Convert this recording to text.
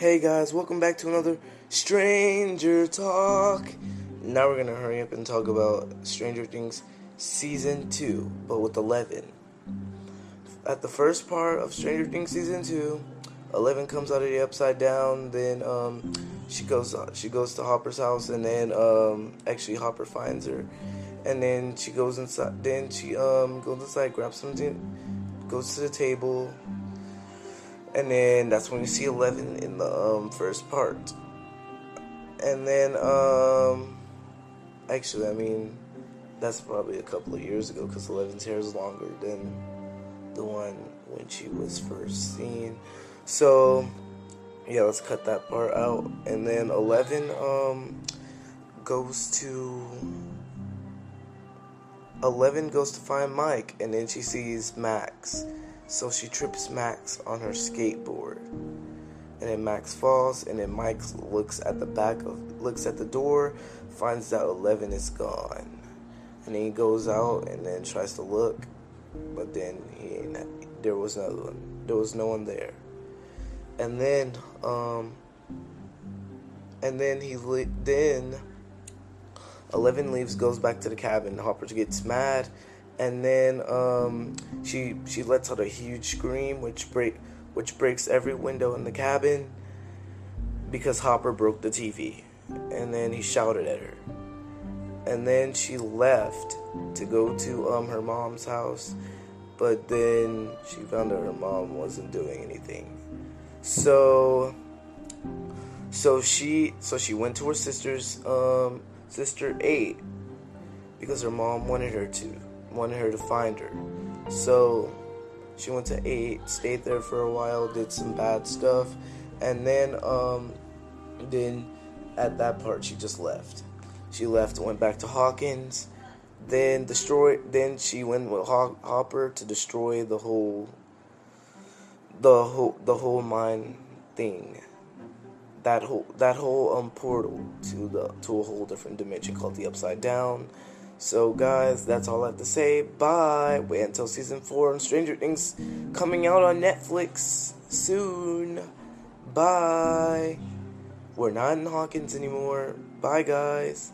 Hey guys, welcome back to another Stranger Talk. Now we're gonna hurry up and talk about Stranger Things Season 2, but with Eleven. At the first part of Stranger Things Season 2, Eleven comes out of the upside down, then um, she goes she goes to Hopper's house and then um, actually Hopper finds her. And then she goes inside then she um goes inside, grabs something, goes to the table, and then that's when you see Eleven in the um, first part. And then, um, actually, I mean, that's probably a couple of years ago because Eleven's hair is longer than the one when she was first seen. So, yeah, let's cut that part out. And then Eleven um, goes to. Eleven goes to find Mike, and then she sees Max. So she trips Max on her skateboard. And then Max falls, and then Mike looks at the back of looks at the door, finds out Eleven is gone. And then he goes out and then tries to look, but then he ain't, there was no one. there was no one there. And then um and then he then Eleven leaves, goes back to the cabin. Hopper gets mad and then um, she she lets out a huge scream, which break which breaks every window in the cabin because Hopper broke the TV, and then he shouted at her, and then she left to go to um, her mom's house, but then she found out her mom wasn't doing anything, so so she so she went to her sister's um, sister eight because her mom wanted her to wanted her to find her. So she went to eight, stayed there for a while, did some bad stuff, and then um, then at that part she just left. She left, went back to Hawkins, then destroyed. Then she went with Hopper to destroy the whole the whole the whole mine thing. That whole that whole um portal to the to a whole different dimension called the Upside Down. So, guys, that's all I have to say. Bye. Wait until season four on Stranger Things coming out on Netflix soon. Bye. We're not in Hawkins anymore. Bye, guys.